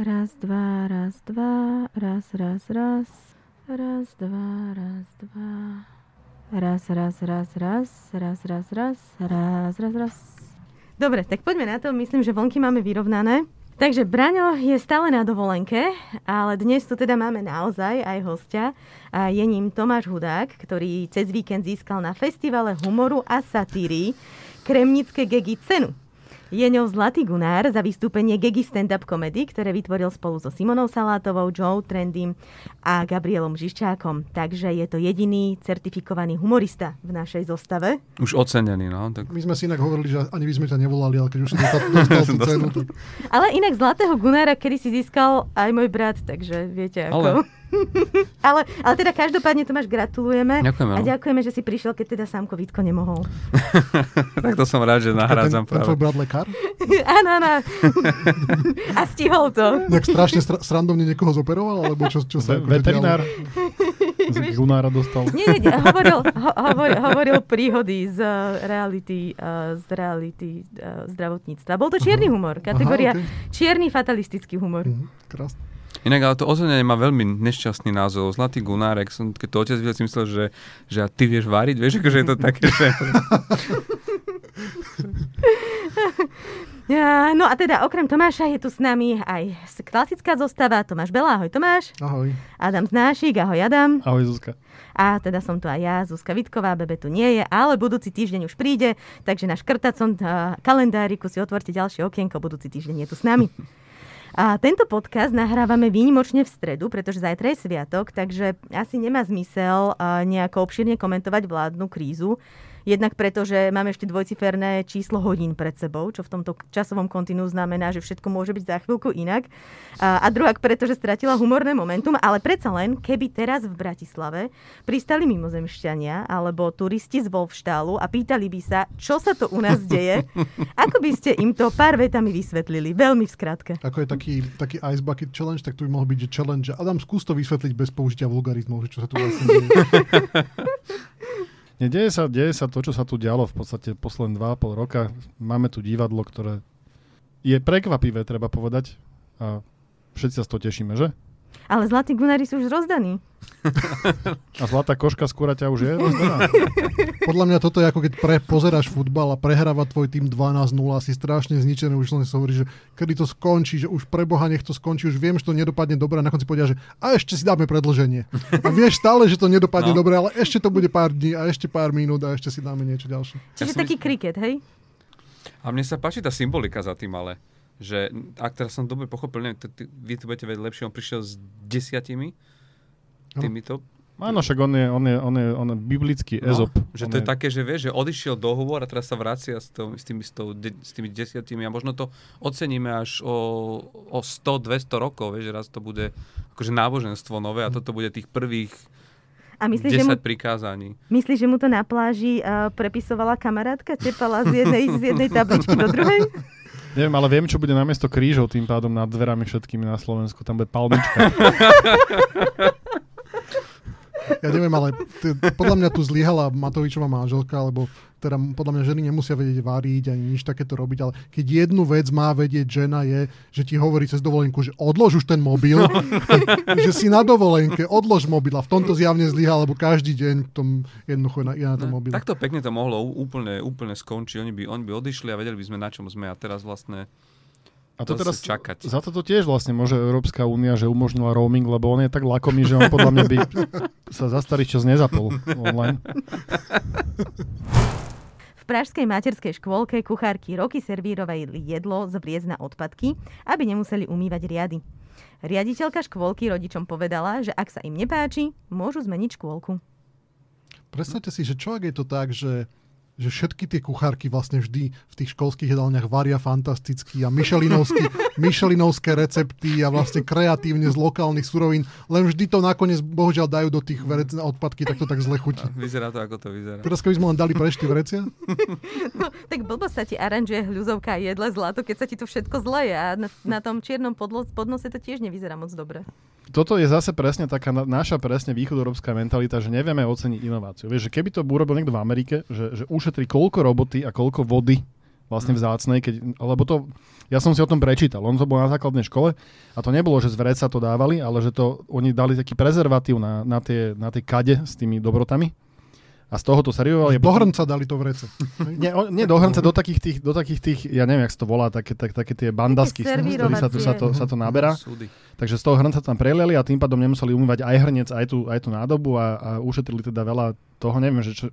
Raz, dva, raz, dva, raz, raz, raz. Raz, dva, raz, dva. Raz, raz, raz, raz, raz, raz, raz, raz, raz, raz. Dobre, tak poďme na to. Myslím, že vlnky máme vyrovnané. Takže Braňo je stále na dovolenke, ale dnes tu teda máme naozaj aj hostia. A je ním Tomáš Hudák, ktorý cez víkend získal na festivale humoru a satíry Kremnické Gegi cenu. Je ňou Zlatý Gunár za vystúpenie Gegi stand-up comedy, ktoré vytvoril spolu so Simonou Salátovou, Joe Trendym a Gabrielom Žiščákom. Takže je to jediný certifikovaný humorista v našej zostave. Už ocenený, no. Tak... My sme si inak hovorili, že ani by sme ťa nevolali, ale keď už si dostal, dostal tú cenu. Tak... Ale inak Zlatého Gunára, kedy si získal aj môj brat, takže viete ako. Ale ale, ale teda každopádne Tomáš gratulujeme. Ďakujeme. A ďakujeme, že si prišiel, keď teda Sámko Vítko nemohol. tak to som rád, že nahrádzam ten, ten tvoj brat lekár? áno, áno. a stihol to. Nejak strašne stra- srandovne niekoho zoperoval? Alebo čo, čo sa Ve- veterinár. Z Gunára dostal. Nie, nie, hovoril, ho, hovoril, hovoril príhody z uh, reality, uh, z reality uh, zdravotníctva. Bol to čierny humor, kategória Aha, okay. čierny fatalistický humor. Mhm, krásne. Inak ale to ocenenie má veľmi nešťastný názov. Zlatý Gunárek. Som, keď to otec videl, si myslel, že, že a ty vieš váriť. Vieš, akože je to také, že... Ja, no a teda okrem Tomáša je tu s nami aj klasická zostava Tomáš Bela. Ahoj Tomáš. Ahoj. Adam Znášik. Ahoj Adam. Ahoj Zuzka. A teda som tu aj ja, Zuzka Vitková, Bebe tu nie je, ale budúci týždeň už príde, takže na škrtacom kalendáriku si otvorte ďalšie okienko, budúci týždeň je tu s nami. A tento podcast nahrávame výnimočne v stredu, pretože zajtra je sviatok, takže asi nemá zmysel nejako obširne komentovať vládnu krízu. Jednak preto, že máme ešte dvojciferné číslo hodín pred sebou, čo v tomto časovom kontinu znamená, že všetko môže byť za chvíľku inak. A, a druhák preto, že stratila humorné momentum, ale predsa len, keby teraz v Bratislave pristali mimozemšťania alebo turisti z Wolfštálu a pýtali by sa, čo sa to u nás deje, ako by ste im to pár vetami vysvetlili, veľmi v skratke. Ako je taký, taký Ice Bucket Challenge, tak tu by mohol byť, že challenge, Adam, skús to vysvetliť bez použitia vulgarizmov, že čo sa tu vlastne deje. Deje sa, deje sa to, čo sa tu dialo v podstate posledné 2,5 roka. Máme tu divadlo, ktoré je prekvapivé, treba povedať. A všetci sa z toho tešíme, že? Ale zlatí gunári sú už rozdaní. A zlatá koška z kuraťa už je rozdaná. Podľa mňa toto je ako keď pre, pozeráš futbal a prehráva tvoj tým 12-0 si strašne zničený, už len sa hovorí, že kedy to skončí, že už pre Boha nech to skončí, už viem, že to nedopadne dobre a na konci povedia, že a ešte si dáme predlženie. A vieš stále, že to nedopadne no. dobre, ale ešte to bude pár dní a ešte pár minút a ešte si dáme niečo ďalšie. Čiže ja taký mysl... kriket, hej? A mne sa páči tá symbolika za tým, ale že ak teraz som dobre pochopil, neviem, t- t- vy to budete vedieť lepšie, on prišiel s desiatimi týmito Áno, však on je, on je, on je, on je biblický no, ezop. Že on to je, je také, že vieš, že odišiel dohovor a teraz sa vracia s, to, s, tými, s, to, de, s tými desiatimi a možno to oceníme až o, o 100-200 rokov, vieš, že raz to bude akože náboženstvo nové a toto bude tých prvých a myslíš, 10 že mu, prikázaní. Myslíš, že mu to na pláži uh, prepisovala kamarátka, tepala z jednej, z jednej tabličky do druhej? Neviem, ale viem, čo bude namiesto krížov tým pádom nad dverami všetkými na Slovensku. Tam bude palmička. Ja neviem, ale t- podľa mňa tu zlyhala Matovičová manželka, lebo teda podľa mňa ženy nemusia vedieť váriť ani nič takéto robiť, ale keď jednu vec má vedieť žena je, že ti hovorí cez dovolenku, že odlož už ten mobil, že si na dovolenke, odlož mobil a v tomto zjavne zlyhal, lebo každý deň v tom jednoducho je na tom no, mobil. Takto pekne to mohlo úplne, úplne skončiť. Oni by, oni by odišli a vedeli by sme, na čom sme a teraz vlastne a to teraz čakať. Za toto tiež vlastne môže Európska únia, že umožnila roaming, lebo on je tak lakomý, že on podľa mňa by sa za starý čas nezapol online. V pražskej materskej škôlke kuchárky roky servírovali jedlo z vliez na odpadky, aby nemuseli umývať riady. Riaditeľka škôlky rodičom povedala, že ak sa im nepáči, môžu zmeniť škôlku. Predstavte si, že čo ak je to tak, že že všetky tie kuchárky vlastne vždy v tých školských jedálniach varia fantasticky a myšelinovské, myšelinovské recepty a vlastne kreatívne z lokálnych surovín, len vždy to nakoniec bohužiaľ dajú do tých verec na odpadky, tak to tak zle chutí. Vyzerá to, ako to vyzerá. Teraz keby sme len dali prešty vrecia? No, tak blbo sa ti aranžuje hľuzovka a jedle zlato, keď sa ti to všetko zleje a na, na tom čiernom podlo- podnose to tiež nevyzerá moc dobre toto je zase presne taká na, naša presne východoeurópska mentalita, že nevieme oceniť inováciu. Vieš, že keby to urobil niekto v Amerike, že, že ušetrí koľko roboty a koľko vody vlastne vzácnej, keď, lebo to, ja som si o tom prečítal, on to bol na základnej škole a to nebolo, že z vreca to dávali, ale že to, oni dali taký prezervatív na, na, tie, na tie kade s tými dobrotami a z toho to servovali. Do hrnca dali to v rece. nie, o, nie do hrnca, do takých tých, do takých tých, ja neviem, jak sa to volá, také, tak, také tie bandasky, z ktorých sa, sa, to, sa to naberá. Súdy. Takže z toho hrnca tam preliali a tým pádom nemuseli umývať aj hrnec, aj tú, aj tú nádobu a, a ušetrili teda veľa toho neviem, že čo,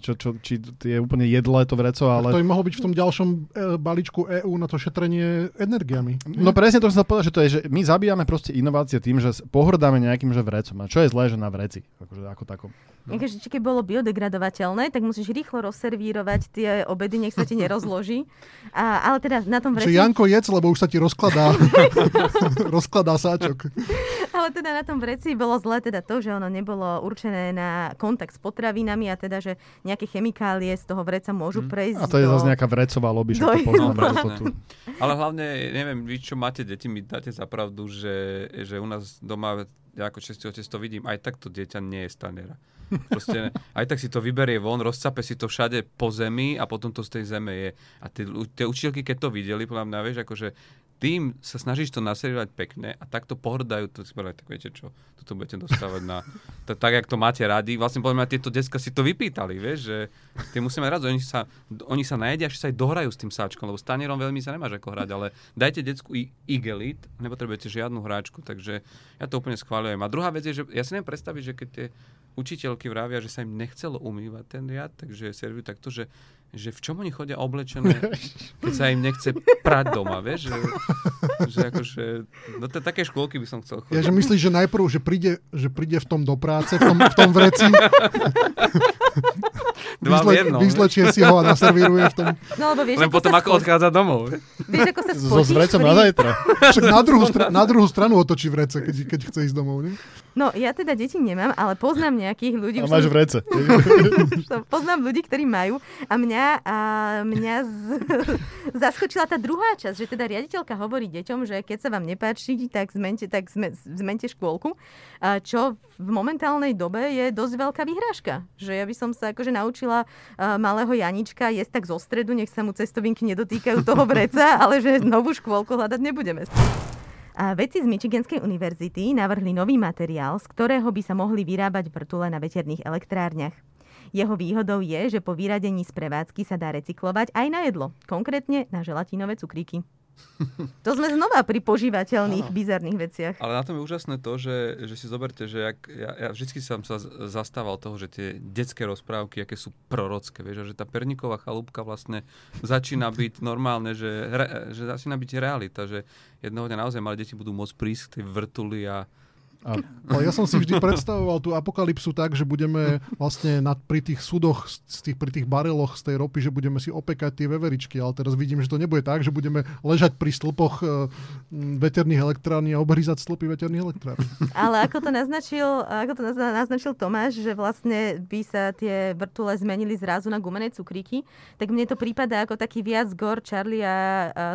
čo, čo, či je úplne jedlé to vreco, ale... Tak to by mohlo byť v tom ďalšom e, balíčku EÚ na to šetrenie energiami. No presne to som sa povedal, že to je, že my zabíjame proste inovácie tým, že pohrdáme nejakým že vrecom. A čo je zlé, že na vreci? Akože ako takom. No. Keď keď bolo biodegradovateľné, tak musíš rýchlo rozservírovať tie obedy, nech sa ti nerozloží. A, ale teda na tom vreci... Čiže Janko jedz, lebo už sa ti rozkladá, rozkladá sáčok. Ale teda na tom vreci bolo zlé teda to, že ono nebolo určené na kontakt s potravinami a teda, že nejaké chemikálie z toho vreca môžu mm. prejsť A to je do... zase nejaká vrecová lobby, že to poznáme. to tu. Ale hlavne, neviem, vy čo máte deti, mi dáte za pravdu, že, že u nás doma ja ako čestý otec to vidím, aj tak to dieťa nie je stanera. Proste, aj tak si to vyberie von, rozcape si to všade po zemi a potom to z tej zeme je. A tie, tie učiteľky, keď to videli, podľa mňa, vieš, akože tým sa snažíš to naservovať pekne a takto pohrdajú, to si tak viete čo, toto budete dostávať na, to, tak, jak to máte radi. Vlastne podľa mňa tieto decka si to vypýtali, vieš, že tie musíme rád, oni sa, oni sa najedia, až sa aj dohrajú s tým sáčkom, lebo s tanierom veľmi sa nemáš ako hrať, ale dajte decku i igelit, nepotrebujete žiadnu hráčku, takže ja to úplne schváľujem. A druhá vec je, že ja si neviem predstaviť, že keď tie učiteľky vravia, že sa im nechcelo umývať ten riad, takže servujú takto, že že v čom oni chodia oblečené, keď sa im nechce prať doma, vieš? Že, že akože, no to také škôlky by som chcel chodiť. Ja, že myslíš, že najprv, že príde, že príde v tom do práce, v tom, v tom vreci, Dva Vyzle, jedno, vyzlečie si ho a naservíruje v tom. No, lebo vieš, Len potom ako odchádza domov. Vieš, ako sa spotíš So zvrecom pri... na zajtra. Však na druhú, stra- na druhú stranu otočí vrece, keď, keď chce ísť domov, nie? No, ja teda deti nemám, ale poznám nejakých ľudí. A máš vrece. poznám ľudí, ktorí majú. A mňa, a mňa z, zaskočila tá druhá časť, že teda riaditeľka hovorí deťom, že keď sa vám nepáči, tak zmente, tak zme, zmente škôlku. A čo v momentálnej dobe je dosť veľká vyhrážka. Že ja by som sa akože naučila malého Janička jesť tak zo stredu, nech sa mu cestovinky nedotýkajú toho vreca, ale že novú škôlku hľadať nebudeme. A vedci z Michiganskej univerzity navrhli nový materiál, z ktorého by sa mohli vyrábať vrtule na veterných elektrárniach. Jeho výhodou je, že po vyradení z prevádzky sa dá recyklovať aj na jedlo, konkrétne na želatinové cukríky. To sme znova pri požívateľných, ano. bizarných veciach. Ale na tom je úžasné to, že, že si zoberte, že jak, ja, ja vždy som sa zastával toho, že tie detské rozprávky, aké sú prorocké, vieš, že tá perníková chalúbka vlastne začína byť normálne, že, že začína byť realita, že jednoho dňa naozaj malé deti budú môcť prísť k tej vrtuli a a, ale ja som si vždy predstavoval tú apokalypsu tak, že budeme vlastne nad, pri tých súdoch, z tých, pri tých bareloch z tej ropy, že budeme si opekať tie veveričky, ale teraz vidím, že to nebude tak, že budeme ležať pri stĺpoch e, veterných elektrární a obhrízať stĺpy veterných elektrární. Ale ako to naznačil, ako to naznačil Tomáš, že vlastne by sa tie vrtule zmenili zrazu na gumené cukríky, tak mne to prípada ako taký viac gor Charlie a, a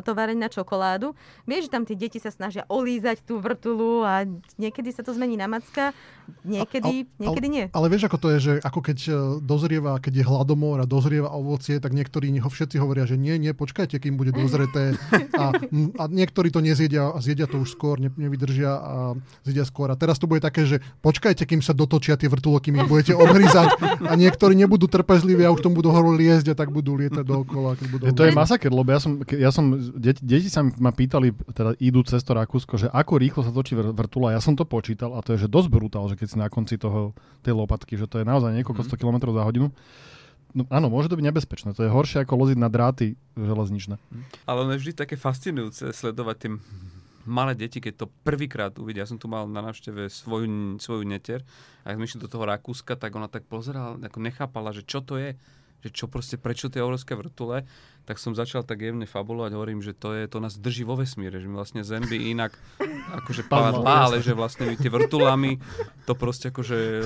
továreň na čokoládu. Vieš, že tam tie deti sa snažia olízať tú vrtulu a niekedy sa to zmení na macka, niekedy, a, a, niekedy nie. Ale, ale vieš, ako to je, že ako keď e, dozrieva, keď je hladomor a dozrieva ovocie, tak niektorí ho všetci hovoria, že nie, nie, počkajte, kým bude dozreté. A, a niektorí to nezjedia a zjedia to už skôr, ne, nevydržia a zjedia skôr. A teraz to bude také, že počkajte, kým sa dotočia tie vrtulo, kým ich budete obhrízať a niektorí nebudú trpezliví a už tomu budú horu liezť a tak budú lietať dookola. Keď budú to je masaker, lebo ja som, ja som deti, deti sa ma pýtali, teda idú cez to Rakúsko, že ako rýchlo sa točí vrtula. Ja som to počítal počítal a to je že dosť brutál, že keď si na konci toho, tej lopatky, že to je naozaj niekoľko mm-hmm. 100 km za hodinu. No, áno, môže to byť nebezpečné. To je horšie ako loziť na dráty železničné. Ale ono je vždy také fascinujúce sledovať tie malé deti, keď to prvýkrát uvidia. Ja som tu mal na návšteve svoju, svoju neter a keď sme išli do toho Rakúska, tak ona tak pozerala, ako nechápala, že čo to je že čo proste, prečo tie obrovské vrtule, tak som začal tak jemne fabulovať, hovorím, že to, je, to nás drží vo vesmíre, že my vlastne Zem by inak akože padla, ale že vlastne my tie vrtulami to proste akože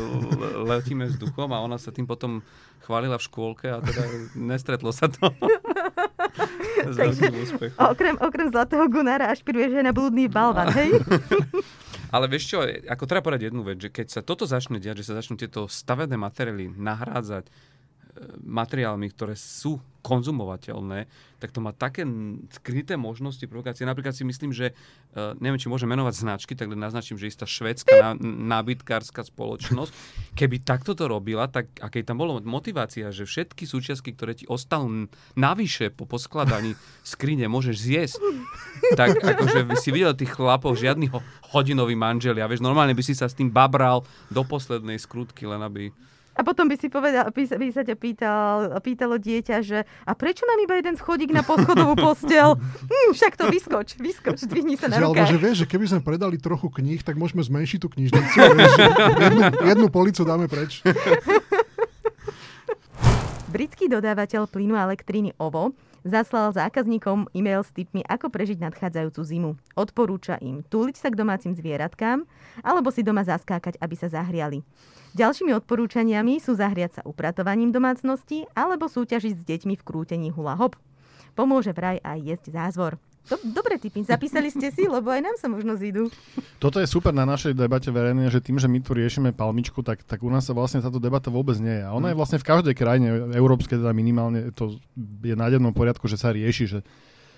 letíme vzduchom a ona sa tým potom chválila v škôlke a teda nestretlo sa to. S Takže, okrem, okrem Zlatého Gunára ašpiruješ aj na blúdny balvan, hej? Ale vieš čo, ako treba povedať jednu vec, že keď sa toto začne diať, že sa začnú tieto stavené materiály nahrádzať materiálmi, ktoré sú konzumovateľné, tak to má také skryté možnosti provokácie. Napríklad si myslím, že, uh, neviem, či môžem menovať značky, tak naznačím, že istá švedská ná, nábytkárska spoločnosť, keby takto to robila, tak a keď tam bolo motivácia, že všetky súčiastky, ktoré ti ostanú navyše po poskladaní skrine môžeš zjesť, tak akože by si videl tých chlapov, žiadny ho- hodinový manželia, vieš, normálne by si sa s tým babral do poslednej skrutky, len aby... A potom by si povedal, by, by sa ťa pýtal, pýtalo dieťa, že a prečo mám iba jeden schodík na poschodovú postel? Hm, však to vyskoč, vyskoč, dvihni sa na Že, alebo že rukách. vieš, že keby sme predali trochu kníh, tak môžeme zmenšiť tú knižnicu. vieš, jednu, jednu policu dáme preč. Britský dodávateľ plynu a elektriny OVO zaslal zákazníkom e-mail s tipmi, ako prežiť nadchádzajúcu zimu. Odporúča im túliť sa k domácim zvieratkám alebo si doma zaskákať, aby sa zahriali. Ďalšími odporúčaniami sú zahriať sa upratovaním domácnosti alebo súťažiť s deťmi v krútení hula hop. Pomôže vraj aj jesť zázvor. Do, dobre tipy, zapísali ste si, lebo aj nám sa možno zídu. Toto je super na našej debate verejne, že tým, že my tu riešime palmičku, tak, tak u nás sa vlastne táto debata vôbec nie je. A ona je vlastne v každej krajine európskej, teda minimálne to je na dennom poriadku, že sa rieši, že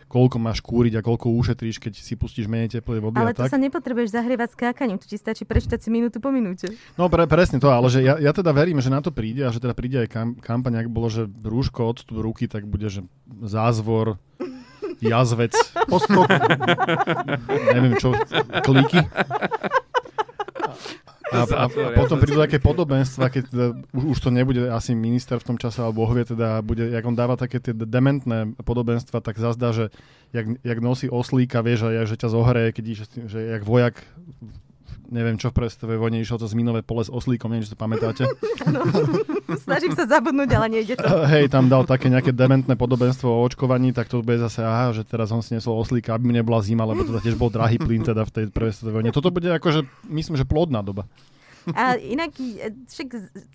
koľko máš kúriť a koľko ušetríš, keď si pustíš menej teplej vody Ale a to tak. sa nepotrebuješ zahrievať skákaním, tu ti stačí prečítať si minútu po minúte. No pre, presne to, ale že ja, ja teda verím, že na to príde a že teda príde aj kam, kampaň, ak bolo, že rúško, odstup ruky, tak bude, že zázvor, jazvec, Poskok. neviem čo, kliky. A, a, a potom prídu také podobenstva, keď teda, už, už to nebude asi minister v tom čase, alebo Boh vie, teda bude, jak on dáva také tie dementné podobenstva, tak zazdá, že jak, jak nosí oslíka, vieš, a že ťa zohreje, keď ideš, že jak vojak neviem čo v prestovej vojne išiel cez minové pole s oslíkom, neviem, či to pamätáte. Snažím sa zabudnúť, ale nejde to. Hej, tam dal také nejaké dementné podobenstvo o očkovaní, tak to bude zase, aha, že teraz on si nesol oslíka, aby mu nebola zima, lebo to tiež bol drahý plyn teda v tej prvej svetovej vojne. Toto bude akože, myslím, že plodná doba. A inak e, však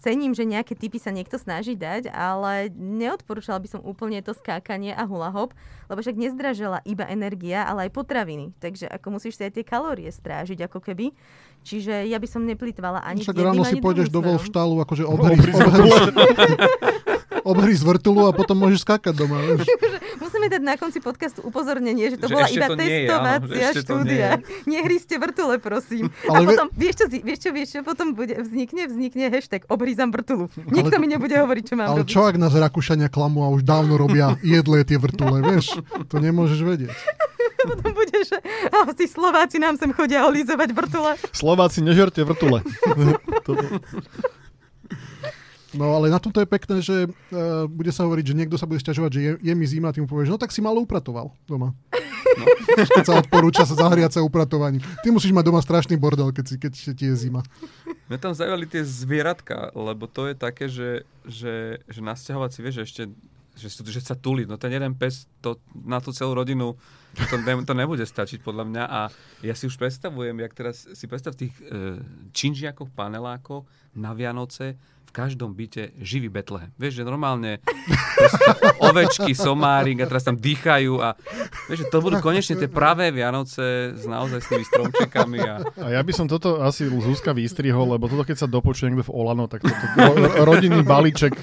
cením, že nejaké typy sa niekto snaží dať, ale neodporúčala by som úplne to skákanie a hula hop, lebo však nezdražela iba energia, ale aj potraviny. Takže ako musíš si aj tie kalórie strážiť ako keby. Čiže ja by som neplýtvala ani Však ráno si pôjdeš do. Wolfštálu, akože obhry, obhry, obhry z vrtulu a potom môžeš skákať doma. Vieš. Musíme dať na konci podcastu upozornenie, že to Že bola iba to nie je, testovacia to štúdia. Nehryzte vrtule, prosím. Ale a potom, vieš čo, vieš čo, vieš čo, potom bude, vznikne, vznikne hashtag obhryzam vrtulu. Nikto mi nebude hovoriť, čo mám Ale robiť. čo ak nás Rakúšania klamú a už dávno robia jedlé tie vrtule, vieš? To nemôžeš vedieť. Potom bude, že tí Slováci nám sem chodia olízovať vrtule. Slováci, nežerte vrtule. No ale na tomto je pekné, že uh, bude sa hovoriť, že niekto sa bude sťažovať, že je, je mi zima, a ty mu povieš, no tak si malo upratoval doma. No. Keď sa odporúča sa zahriať sa upratovaním. Ty musíš mať doma strašný bordel, keď, si, keď ti je zima. Mňa tam zaujali tie zvieratka, lebo to je také, že, že, že nasťahovať si, vieš, že ešte že, že sa tuliť. No ten jeden pes to, na tú celú rodinu to, ne, to nebude stačiť podľa mňa a ja si už predstavujem, jak teraz si predstav v tých e, činžiakoch, panelákoch na Vianoce v každom byte živý Betlehem. Vieš, že normálne ovečky, somárik a teraz tam dýchajú a vieš, že to budú konečne tie pravé Vianoce s naozaj s tými stromčekami a A ja by som toto asi Zuzka vystrihol, lebo toto keď sa dopočuje niekto v Olano, tak toto ro- rodinný balíček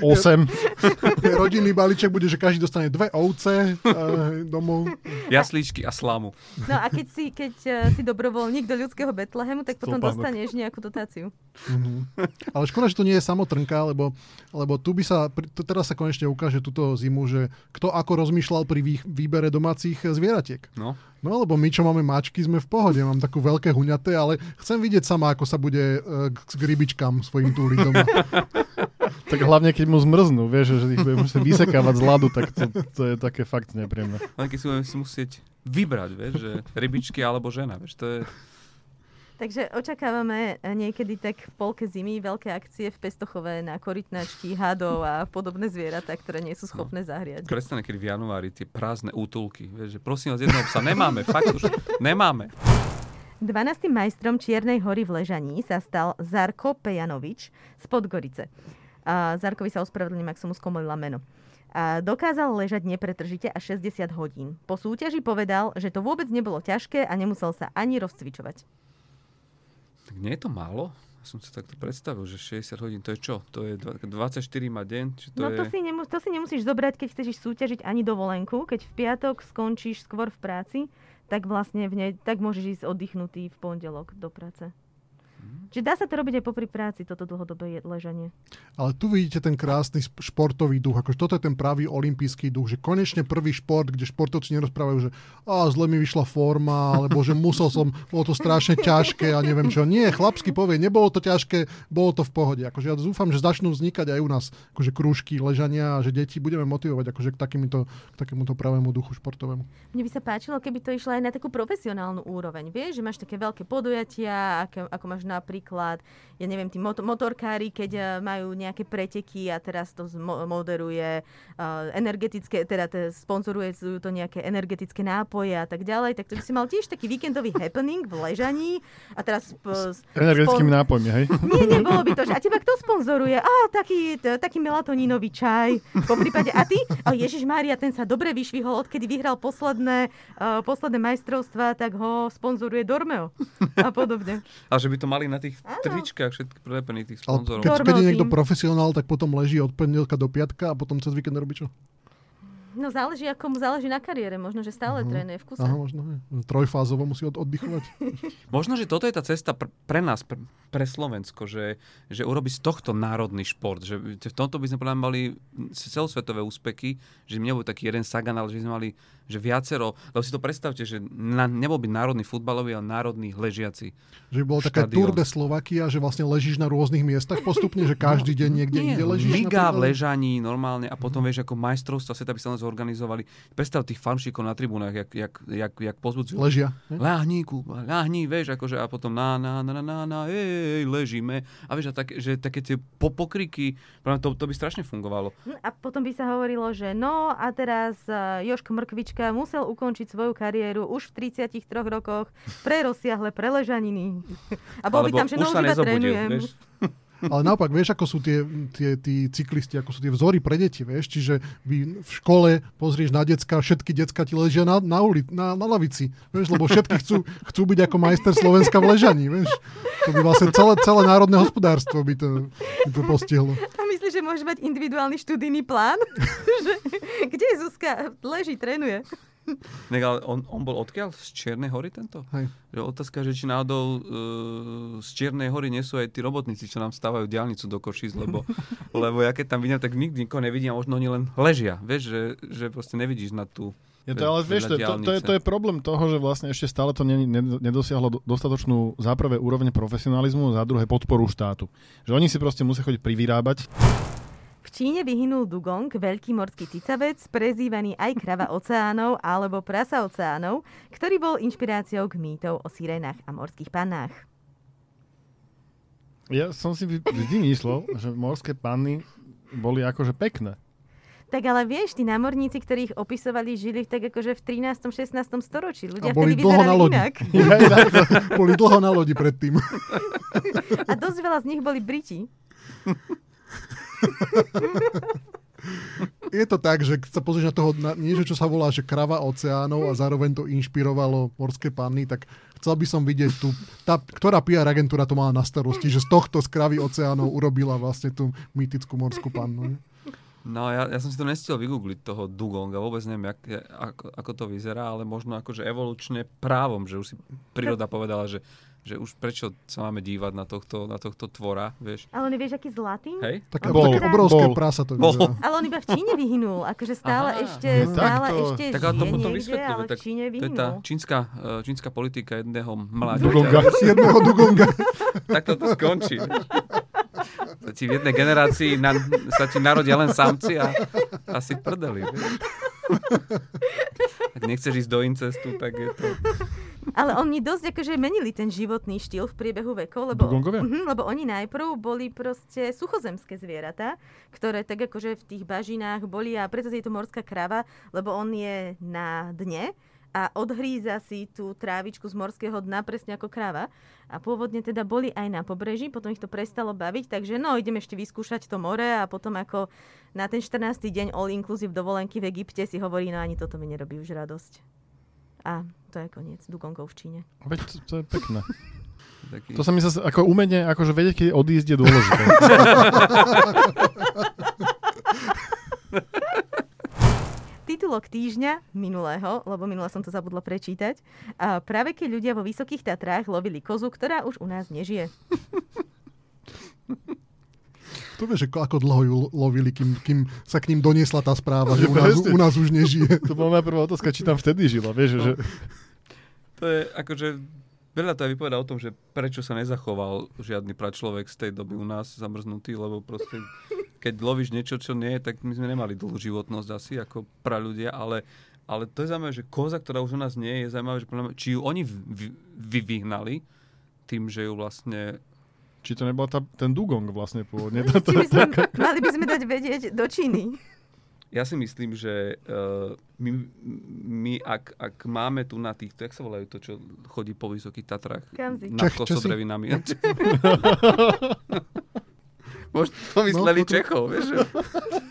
8. Rodinný balíček bude, že každý dostane dve ovce uh, domov. jaslíčky a slamu. No a keď si, keď uh, si dobrovoľník do ľudského Betlehemu, tak potom Stĺpánok. dostaneš nejakú dotáciu. Mhm. Ale škoda, že to nie je samotrnka, lebo, lebo tu by sa, teraz sa konečne ukáže túto zimu, že kto ako rozmýšľal pri vý, výbere domácich zvieratiek. No. No lebo my, čo máme mačky, sme v pohode. Mám takú veľké huňaté, ale chcem vidieť sama, ako sa bude uh, k, k rybičkám svojim túliť doma. Tak hlavne keď mu zmrznú, vieš, že ich bude musieť vysekávať z ľadu, tak to, to je také fakt nepríjemné. Len keď si budeme si musieť vybrať, vieš, že rybičky alebo žena, vieš, to je... Takže očakávame niekedy tak v polke zimy veľké akcie v Pestochove na korytnačky, hadov a podobné zvieratá, ktoré nie sú schopné zahriať. Prestane, keď v januári tie prázdne útulky, vieš, že prosím vás, jedného psa nemáme, fakt už nemáme. 12. majstrom Čiernej hory v Ležaní sa stal Zarko Pejanovič z Podgorice. A Zarkovi sa ospravedlním, ak som mu skomolila meno. A dokázal ležať nepretržite až 60 hodín. Po súťaži povedal, že to vôbec nebolo ťažké a nemusel sa ani rozcvičovať. Tak nie je to málo? som si takto predstavil, že 60 hodín, to je čo? To je dva- 24 má deň? Či to no je... to si, nemu, to si nemusíš zobrať, keď chceš súťažiť ani dovolenku. Keď v piatok skončíš skôr v práci, tak vlastne v nej, tak môžeš ísť oddychnutý v pondelok do práce. Čiže dá sa to robiť aj popri práci, toto dlhodobé ležanie. Ale tu vidíte ten krásny športový duch. Akože toto je ten pravý olimpijský duch, že konečne prvý šport, kde športovci nerozprávajú, že a zle mi vyšla forma, alebo že musel som, bolo to strašne ťažké a neviem čo. Nie, chlapsky povie, nebolo to ťažké, bolo to v pohode. Akože ja dúfam, že začnú vznikať aj u nás akože krúžky ležania a že deti budeme motivovať akože k, takýmito, k takémuto pravému duchu športovému. Mne by sa páčilo, keby to išlo aj na takú profesionálnu úroveň. Vieš, že máš také veľké podujatia, ako, ako máš napríklad, ja neviem, tí mot- motorkári, keď eh, majú nejaké preteky a teraz to moderuje uh, energetické, teda te, sponzoruje to nejaké energetické nápoje a tak ďalej, tak to by si mal tiež taký víkendový happening v ležaní a teraz... P- Energetickými nápojmi, hej? nie, nebolo by to, že a teba kto sponzoruje? Á, taký, t- taký melatonínový čaj. Po prípade, a ty? A Ježiš Mária, ten sa dobre vyšvihol, odkedy vyhral posledné, uh, posledné majstrovstvá, tak ho sponzoruje Dormeo a podobne. A že by to mali na tých Áno. tričkách všetky prilepených tých sponzorov. keď, keď je niekto profesionál, tak potom leží od pondelka do piatka a potom cez víkend robí čo? No záleží, ako mu záleží na kariére. Možno, že stále Mhm. trénuje v kuse. Aha, možno. hej. Trojfázovo musí od, oddychovať. Možno, že toto je tá cesta pr- pre nás, pr- pre Slovensko, že, že urobiť z tohto národný šport. Že v tomto by sme podľa mali celosvetové úspechy, že nebol taký jeden Sagan, ale že sme mali že viacero, lebo si to predstavte, že na, nebol by národný futbalový, ale národný ležiaci. Že by bolo také. Tour de Slovakia, že vlastne ležíš na rôznych miestach postupne, že každý deň niekde Nie, inde ležíš. Liga v ležaní normálne a potom vieš, ako majstrovstva sveta by sa zorganizovali. Predstav tých fanšíkov na tribúnach, jak, jak, jak, jak pozbudzujú. Ležia. ne? Láhni, Kuba, láhni, vieš, akože a potom na, na, na, na, na, na, ej, ležíme. A vieš, a tak, že také tie po, pokriky, práve to, to by strašne fungovalo. Hm, A potom by sa hovorilo, že no a teraz uh, Joško Mrkvička musel ukončiť svoju kariéru už v 33 rokoch pre rozsiahle preležaniny. A bol by Alebo tam, že už no sa už iba trénujem. vieš. Ale naopak, vieš, ako sú tie, tie tí cyklisti, ako sú tie vzory pre deti, vieš? Čiže vy v škole pozrieš na decka, všetky decka ti ležia na, na, uli, na, na lavici, vieš? Lebo všetky chcú, chcú byť ako majster Slovenska v ležaní, vieš? To by vlastne celé, celé národné hospodárstvo by to, by to postihlo. A myslíš, že môže mať individuálny študijný plán? že, kde je Zuzka? Leží, trénuje. Ne, ale on, on bol odkiaľ? Z Čiernej hory tento? Hej. Že otázka, že či náhodou uh, z Čiernej hory nie sú aj tí robotníci, čo nám stávajú diálnicu do Košíc, lebo, lebo ja keď tam vidím, tak nikdy nikoho nevidím a možno oni len ležia. Vieš, že, že proste nevidíš na tú Je to, ale vedľa vieš, to, to, to, je, to je problém toho, že vlastne ešte stále to ne, ne, nedosiahlo do- dostatočnú za prvé úroveň profesionalizmu, za druhé podporu štátu. Že oni si proste musia chodiť privyrábať. Číne vyhynul dugong, veľký morský cicavec, prezývaný aj krava oceánov alebo prasa oceánov, ktorý bol inšpiráciou k mýtov o sirenách a morských pannách. Ja som si vy- vždy myslel, že morské panny boli akože pekné. Tak ale vieš, tí námorníci, ktorí ich opisovali, žili tak akože v 13. 16. storočí. Ľudia A boli vtedy dlho na lodi. inak. Boli dlho na lodi predtým. A dosť veľa z nich boli Briti. Je to tak, že keď sa pozrieš na toho, na, nie že čo sa volá, že krava oceánov a zároveň to inšpirovalo morské panny, tak chcel by som vidieť tu, tá, ktorá PR agentúra to mala na starosti, že z tohto z kravy oceánov urobila vlastne tú mýtickú morskú pannu. Ne? No ja, ja som si to nestiel vygoogliť toho dugonga, vôbec neviem, jak, ako, ako to vyzerá, ale možno akože evolučne právom, že už si príroda povedala, že, že už prečo sa máme dívať na tohto, na tohto tvora, vieš. Ale on je, vieš, aký zlatý? Hej? Také, Bol, také obrovské bol. prasa to Bol. vyzerá. Ale on iba v Číne vyhynul. Akože stále Aha. ešte, No, stále takto. ešte Tak to žije potom niekde, ale v tak Číne To je tá vyhynul. čínska, eh, čínska politika jedného mladíka. Dugonga. Jedného dugonga. tak to skončí. Sa ti v jednej generácii na, sa ti narodia len samci a asi prdeli. vieš. Ak nechceš ísť do incestu, tak je to... Ale oni dosť akože menili ten životný štýl v priebehu vekov, lebo? Mhm, lebo oni najprv boli proste suchozemské zvieratá, ktoré tak akože v tých bažinách boli a preto je to morská krava, lebo on je na dne a odhríza si tú trávičku z morského dna presne ako kráva. A pôvodne teda boli aj na pobreží, potom ich to prestalo baviť, takže no, idem ešte vyskúšať to more a potom ako na ten 14. deň all inclusive dovolenky v Egypte si hovorí, no ani toto mi nerobí už radosť. A to je koniec Dugongov v Číne. Veď to, to je pekné. Taký... To sa mi zase, ako umenie, akože vedieť, keď odísť je dôležité. Titulok týždňa minulého, lebo minule som to zabudla prečítať. A práve keď ľudia vo Vysokých Tatrách lovili kozu, ktorá už u nás nežije. To vieš, ako, ako dlho ju lovili, kým, kým sa k ním doniesla tá správa, že u nás, u nás už nežije. to bola moja prvá otázka, či tam vtedy žila, vieš, že... To je akože... Veľa to aj vypoveda o tom, že prečo sa nezachoval žiadny pračlovek z tej doby u nás zamrznutý, lebo proste keď lovíš niečo, čo nie je, tak my sme nemali dlhú životnosť asi ako pra ľudia, ale, ale to je zaujímavé, že koza, ktorá už u nás nie je, je zaujímavé, že či ju oni vy, vyvihnali tým, že ju vlastne či to nebol tá, ten dugong vlastne pôvodne. Či by sme, mali by sme dať vedieť do Číny. Ja si myslím, že uh, my, my ak, ak máme tu na týchto, jak sa volajú to, čo chodí po Vysokých Tatrách? Kamzy. Na Čech, kosodrevinami. Možno to mysleli no, Čechov, vieš, že,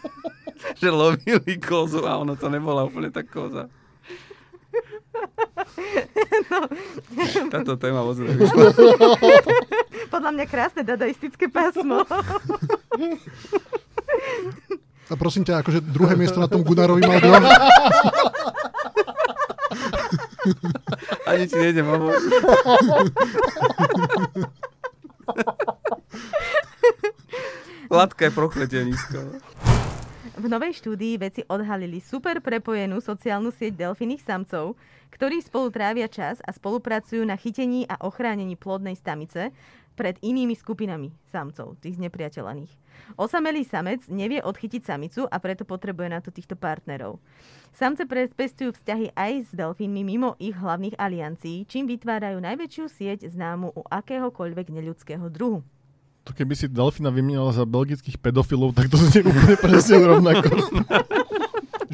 že lovili kozu a ono to nebola úplne tak koza. No. Táto téma moc. Podľa mňa krásne dadaistické pásmo. A prosím ťa, akože druhé miesto na tom Gunarovi mal kto? Ani ti nejde, mamo. Latka je prokletie nízko. V novej štúdii veci odhalili super prepojenú sociálnu sieť delfiných samcov, ktorí spolu trávia čas a spolupracujú na chytení a ochránení plodnej stamice pred inými skupinami samcov, tých znepriateľaných. Osamelý samec nevie odchytiť samicu a preto potrebuje na to týchto partnerov. Samce pestujú vzťahy aj s delfínmi mimo ich hlavných aliancií, čím vytvárajú najväčšiu sieť známu u akéhokoľvek neľudského druhu. To keby si delfína vymienala za belgických pedofilov, tak to znie úplne presne rovnako.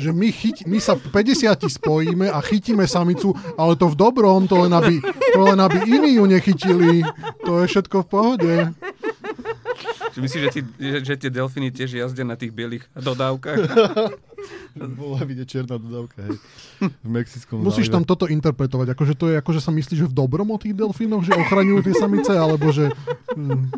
že my, chyť, my sa 50 spojíme a chytíme samicu, ale to v dobrom, to len aby, to len aby iní ju nechytili. To je všetko v pohode. Myslíš, že, tí, že, že tie delfíny tiež jazdia na tých bielých dodávkach? Bola vidieť čierna dodávka, hej. V Mexickom Musíš tam toto interpretovať. Akože to je, akože sa myslíš, že v dobrom o tých delfínoch, že ochraňujú tie samice, alebo že... Hm.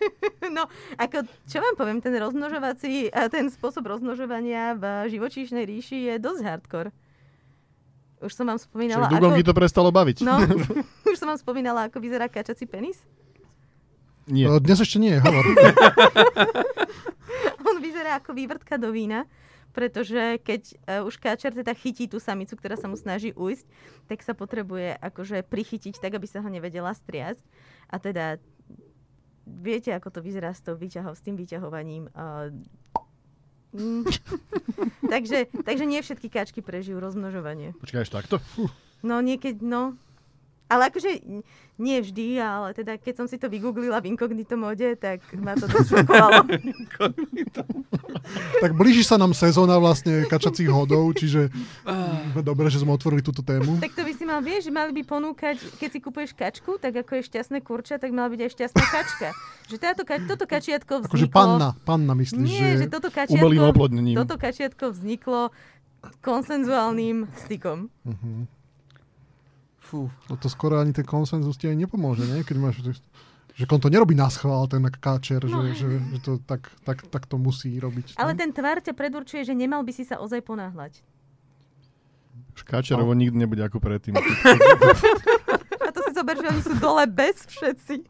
No, ako, čo vám poviem, ten rozmnožovací, ten spôsob rozmnožovania v živočíšnej ríši je dosť hardcore. Už som vám spomínala, Čiže ako... to prestalo baviť. No, už som vám spomínala, ako vyzerá kačací penis. Nie. Dnes ešte nie, hovor. On vyzerá ako vývrtka do vína, pretože keď uh, už káčer teda chytí tú samicu, ktorá sa mu snaží ujsť, tak sa potrebuje akože prichytiť tak, aby sa ho nevedela striasť. A teda viete, ako to vyzerá s, výťahov, s tým vyťahovaním. Uh, mm. takže, takže nie všetky kačky prežijú rozmnožovanie. Počkaj, takto? No niekedy, no, ale akože nie vždy, ale teda keď som si to vygooglila v inkognito mode, tak ma to dosť šokovalo. tak blíži sa nám sezóna vlastne kačacích hodov, čiže dobre, že sme otvorili túto tému. Tak to by si mal, vieš, že mali by ponúkať, keď si kupuješ kačku, tak ako je šťastné kurča, tak mala byť aj šťastná kačka. Že táto, toto kačiatko vzniklo... Akože panna, panna myslíš, nie, že... že toto kačiatko, toto kačiatko vzniklo konsenzuálnym stykom. Uh-huh. Fú. No to skoro ani ten konsenzus ti aj nepomôže, nie? Keď máš, že on to nerobí na schvál, ten káčer, no. že, že, že to tak, tak, tak to musí robiť. Ale nie? ten tvar ťa predurčuje, že nemal by si sa ozaj ponáhľať. Škáčerovo no. nikdy nebude ako predtým. A to si zober, že oni sú dole bez všetci.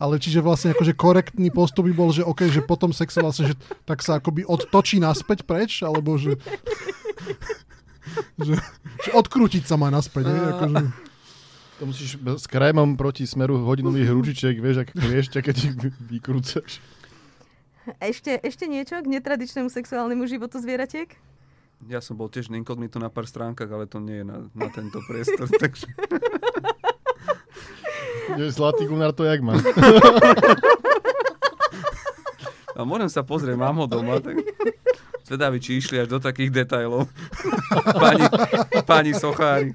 Ale čiže vlastne akože korektný postup by bol, že OK, že potom sexe vlastne, že tak sa akoby odtočí naspäť preč, alebo že že, že odkrútiť sa má naspäť. Nie? Akože... To musíš s krémom proti smeru hodinových ručičiek, vieš, ak vieš, keď ich vykrúcaš. Ešte, ešte niečo k netradičnému sexuálnemu životu zvieratiek? Ja som bol tiež inkognito na pár stránkach, ale to nie je na, na tento priestor, takže... Je zlatý gunár to jak má. A môžem sa pozrieť, mám ho doma, tak zvedavý, či išli až do takých detajlov. pani, pani sochári.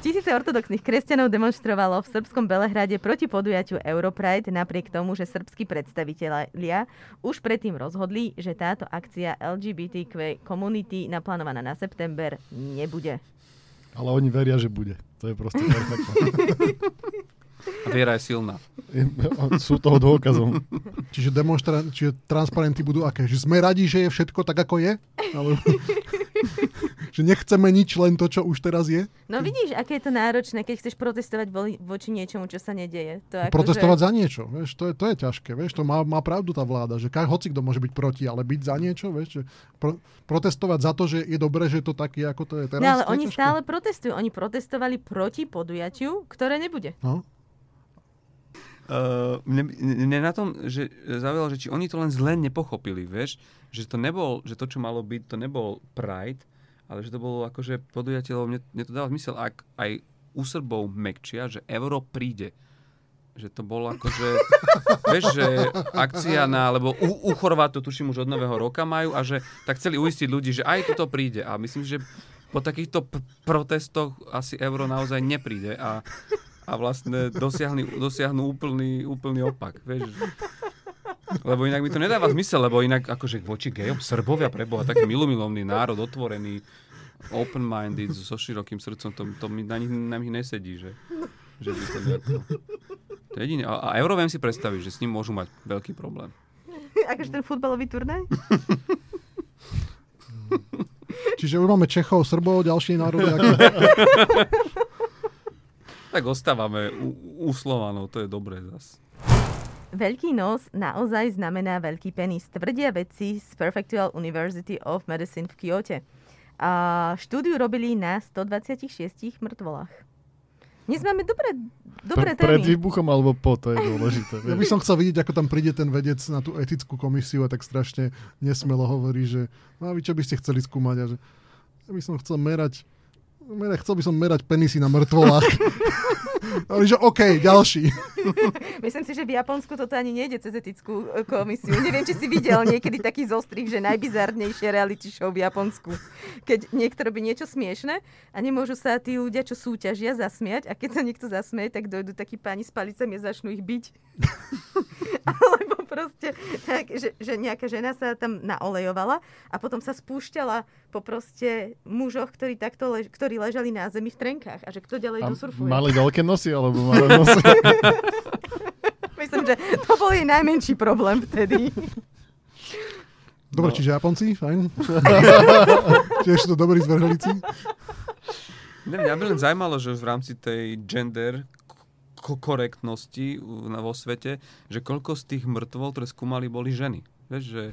Tisíce ortodoxných kresťanov demonstrovalo v srbskom Belehrade proti podujatiu Europride napriek tomu, že srbskí predstavitelia už predtým rozhodli, že táto akcia LGBTQ komunity naplánovaná na september nebude. Ale oni veria, že bude. To je proste perfektné. A viera je silná. Sú toho dôkazom. Čiže, demonstra- čiže transparenty budú aké? Že sme radi, že je všetko tak, ako je? Ale... že nechceme nič, len to, čo už teraz je? No vidíš, aké je to náročné, keď chceš protestovať vo, voči niečomu, čo sa nedieje. To ako, Protestovať že... za niečo, vieš, to je, to je ťažké, vieš, to má, má pravdu tá vláda, že ka- hoci kto môže byť proti, ale byť za niečo, vieš, že pro, protestovať za to, že je dobré, že to také, ako to je teraz. No ale oni ťažké. stále protestujú. Oni protestovali proti podujatiu, ktoré nebude. No. Uh, mne, mne na tom, že zaujalo, že či oni to len zle nepochopili, vieš, že to nebol, že to, čo malo byť, to nebol Pride, ale že to bolo akože podujatie, lebo mne, mne to dáva zmysel, ak aj u Srbov mekčia, že euro príde. Že to bolo akože, vieš, že akcia na, lebo u, u Chorvátov tuším už od nového roka majú a že tak chceli uistiť ľudí, že aj toto príde. A myslím, že po takýchto p- protestoch asi euro naozaj nepríde a, a vlastne dosiahnu, dosiahnu úplný, úplný opak. Vieš. Lebo inak mi to nedáva zmysel, lebo inak akože voči gejom, Srbovia preboha, taký milumilovný národ, otvorený, open-minded, so širokým srdcom, to, to mi, na, nich, na nich nesedí, že, že by to nejako... To je jediné. A, a Euro viem si predstaviť, že s ním môžu mať veľký problém. Akože ten futbalový turnaj? Čiže už máme Čechov, Srbov, ďalšie národy. Ako... Tak ostávame u, u Slovanov, to je dobré zas. Veľký nos naozaj znamená veľký penis, tvrdia vedci z Perfectual University of Medicine v Kyote. A štúdiu robili na 126 mŕtvolách. Dnes máme dobré, dobré Pre, pred témy. výbuchom alebo po, to je dôležité. Ja by som chcel vidieť, ako tam príde ten vedec na tú etickú komisiu a tak strašne nesmelo hovorí, že no a vy čo by ste chceli skúmať? A že ja by som chcel merať chcel by som merať penisy na mŕtvolách. A oni, že OK, ďalší. Myslím si, že v Japonsku toto ani nejde cez etickú e, komisiu. Neviem, či si videl niekedy taký zostrih, že najbizarnejšie reality show v Japonsku. Keď niekto robí niečo smiešne a nemôžu sa tí ľudia, čo súťažia, zasmiať a keď sa niekto zasmie, tak dojdú takí páni s palicami a začnú ich byť. Proste tak, že, že nejaká žena sa tam naolejovala a potom sa spúšťala po proste mužoch, ktorí, takto lež, ktorí ležali na zemi v trenkách a že kto ďalej A dosurfuje. mali veľké nosy, alebo malé nosy? Myslím, že to bol jej najmenší problém vtedy. Dobre, No. čiže Japonci, fajn. Tiež to dobrí zvrhlici. Ne, mňa by len zaujímalo, že v rámci tej gender korektnosti vo svete, že koľko z tých mŕtvol, ktoré skúmali, boli ženy. Vieš, že...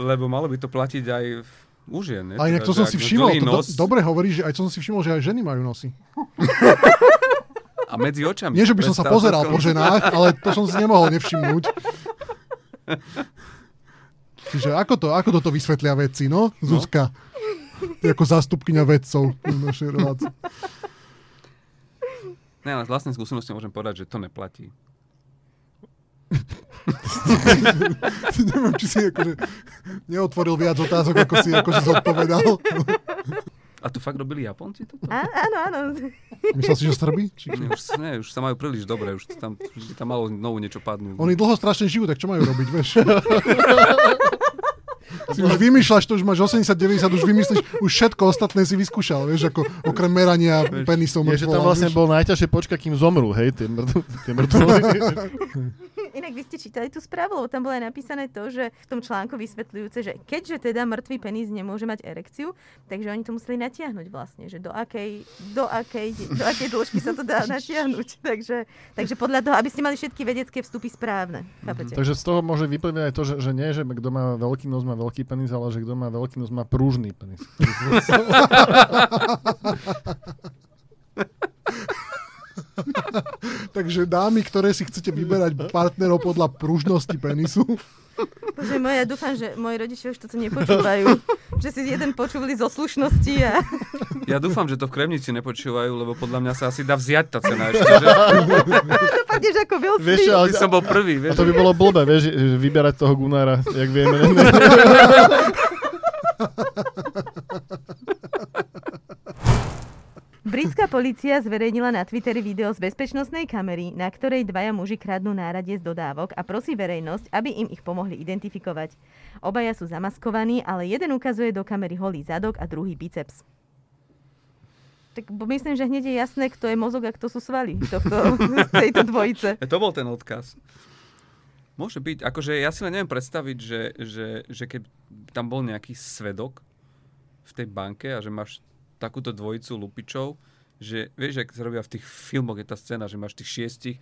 Lebo malo by to platiť aj v, u žien. Ne? A inak to Teda, som že si všimol, to do, dobre hovorí, že aj to som si všimol, že aj ženy majú nosy. A medzi očami. Nie, že by som sa pozeral po ženách, ale to som si nemohol nevšimnúť. Čiže ako to, ako toto vysvetlia vedci, no? Zuzka. Ty ako zástupkynia vedcov v našej relácii. Ne, ale z vlastnej skúsenosti môžem povedať, že to neplatí. Neviem, či si akože neotvoril viac otázok, ako si, ako si zodpovedal. A to fakt robili Japonci toto? Á, áno, áno. Myslel si, že Srby? Či... Nie, už, nie, už sa majú príliš dobre, už tam, už tam malo znovu niečo padnúť. Oni dlho strašne žijú, tak čo majú robiť, vieš? si už vymýšľaš, to už máš 80-90, už vymyslíš, už všetko ostatné si vyskúšal, vieš, ako okrem merania penisov Je, že tam vlastne vieš. bolo najťažšie počkať, kým zomrú, hej, tie, mŕtv- tie mŕtvoly. Inak vy ste čítali tú správu, lebo tam bolo aj napísané to, že v tom článku vysvetľujúce, že keďže teda mŕtvý penis nemôže mať erekciu, takže oni to museli natiahnuť vlastne, že do akej, do akej, do akej dĺžky sa to dá natiahnuť. Takže, takže podľa toho, aby ste mali všetky vedecké vstupy správne. Chápete? Takže z toho môže vyplývať aj to, že, že nie, že kto má veľký nos, má veľký penis, ale že kto má veľký nos, má prúžný penis. Takže dámy, ktoré si chcete vyberať partnerov podľa pružnosti penisu, Bože môj, ja dúfam, že moji rodičia už toto nepočúvajú. že si jeden počúvali zo slušnosti a... Ja dúfam, že to v Kremnici nepočúvajú, lebo podľa mňa sa asi dá vziať tá cena ešte. Že? Dopadneš ako Will Vieš ale, Ty som bol prvý, a vieš. to by bolo blbé, vieš, vyberať toho Gunára, jak vieme. Britská policia zverejnila na Twitteri video z bezpečnostnej kamery, na ktorej dvaja muži kradnú nárade z dodávok a prosí verejnosť, aby im ich pomohli identifikovať. Obaja sú zamaskovaní, ale jeden ukazuje do kamery holý zadok a druhý biceps. Tak myslím, že hneď je jasné, kto je mozog a kto sú svaly tohto, tejto dvojice. E, To bol ten odkaz. Môže byť. Akože ja si len neviem predstaviť, že, že, že keď tam bol nejaký svedok v tej banke a že máš takúto dvojicu lupičov, že vieš, ak sa robia v tých filmoch, je tá scéna, že máš tých šiestich,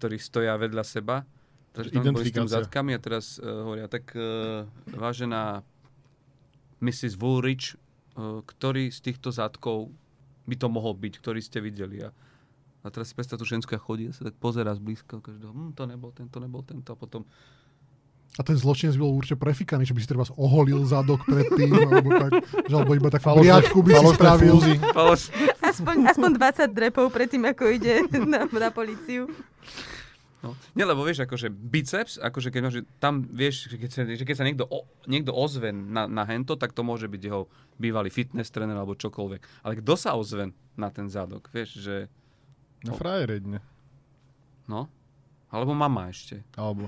ktorí stoja vedľa seba, takže tam boli s Identifikácia. zadkami a teraz uh, hovoria, tak uh, vážená Mrs. Woolrich, uh, ktorý z týchto zadkov by to mohol byť, ktorý ste videli. A, a teraz si predstav tú žensku, a chodí a sa tak pozera zblízka každého. Hm, to nebol tento, nebol tento. A potom A ten zločinec bol určite prefikaný, že by si treba oholil zadok predtým, alebo tak, že alebo iba tak Falošné- priačku by si spravil. Aspoň, aspoň 20 drepov predtým, ako ide na, na políciu. no. Nie, lebo vieš, akože biceps, akože keď máš, tam vieš, že keď sa, že keď sa niekto, o, niekto ozve na, na hento, tak to môže byť jeho bývalý fitness tréner alebo čokoľvek. Ale kto sa ozve na ten zadok, vieš, že No frajer jedne. no, alebo mama ešte. Alebo.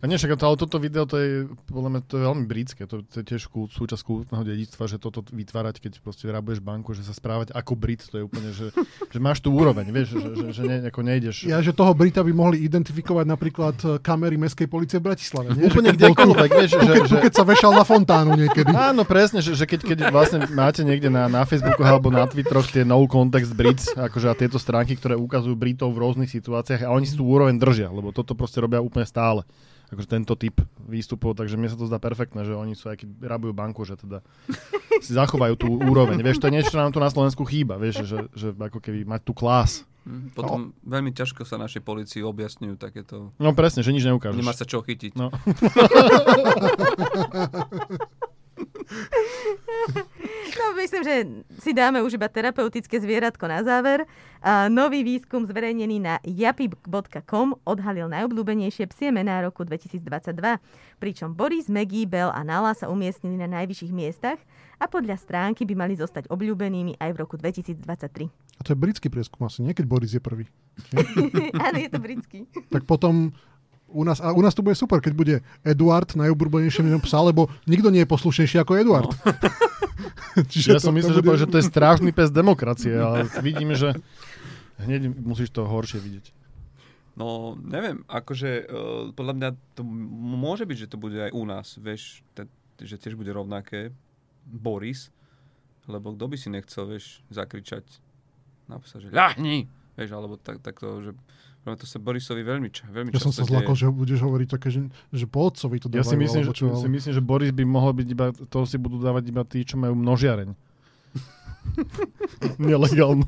A nie, však to, ale toto video, to je, podľa mňa, to je veľmi britské. To, to je tiež kult, súčasť kultného dedictva, že toto vytvárať, keď proste rabuješ banku, že sa správať ako Brit, to je úplne, že, že máš tú úroveň, vieš, že, že, že ne, ako nejdeš. Ja, že toho Brita by mohli identifikovať napríklad e, kamery Mestskej policie v Bratislave. Nie? Úplne kdekoľvek, vieš, že, keď, že, keď sa vešal na fontánu niekedy. Áno, presne, že, že keď, keď vlastne máte niekde na, na Facebooku alebo na Twitteroch tie no context Brits, akože a tieto stránky, ktoré ukazujú Britov v rôznych situáciách a oni si tú úroveň držia, lebo toto proste robia úplne stále. Akože tento typ výstupov, takže mne sa to zdá perfektné, že oni sú, aj keď rabujú banku, že teda si zachovajú tú úroveň. Vieš, to je niečo, čo nám tu na Slovensku chýba, vieš, že, že ako keby mať tú klás. Hm, Potom veľmi ťažko sa našej policii objasňujú takéto... No presne, že nič neukážeš. Nemá sa čo chytiť. No. No, myslím, že si dáme už iba terapeutické zvieratko na záver. A nový výskum zverejnený na yapip.com odhalil najobľúbenejšie psie mená roku 2022, pričom Boris, Maggie, Bell a Nala sa umiestnili na najvyšších miestach a podľa stránky by mali zostať obľúbenými aj v roku 2023. A to je britský prieskum asi, nie? Keď Boris je prvý. Áno, je to britský. Tak potom u nás, a u nás to bude super, keď bude Eduard najobľúbenejšie meno psa, lebo nikto nie je poslušnejší ako Eduard. Ja som myslel, že, povie, že to je strážny pes demokracie, ale vidíme, že hneď musíš to horšie vidieť. No, neviem, akože uh, podľa mňa to môže byť, že to bude aj u nás, vieš, te, že tiež bude rovnaké. Boris, lebo kto by si nechcel, vieš, zakričať na psa, že ľahni, vieš, alebo tak, takto, že mňa to sa Borisovi veľmi, ča, veľmi Ja som sa často zlakol, že budeš hovoriť také, že, že po otcovi to dávajú. Ja si myslím, že, čo, si myslím, že Boris by mohol byť iba, to si budú dávať iba tí, čo majú množiareň. Nelegálnu.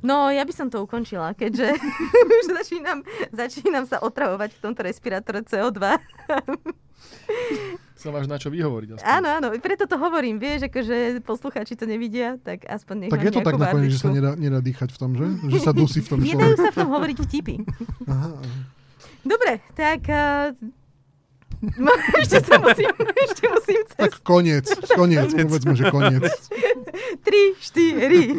No, ja by som to ukončila, keďže už začínam, začínam sa otravovať v tomto respirátore CO2. Sa máš na čo vyhovoriť. Aspoň. Áno, áno, preto to hovorím, vieš, akože poslucháči to nevidia, tak aspoň nech Tak je to tak nakoniec, že sa nedá, nedá dýchať v tom, že? Že sa dusí v tom Nedajú človek. sa v tom hovoriť vtipy. Aha. Dobre, tak... Uh, ešte sa musím, ešte musím cez Tak koniec, koniec, povedzme, že koniec. 3, 4.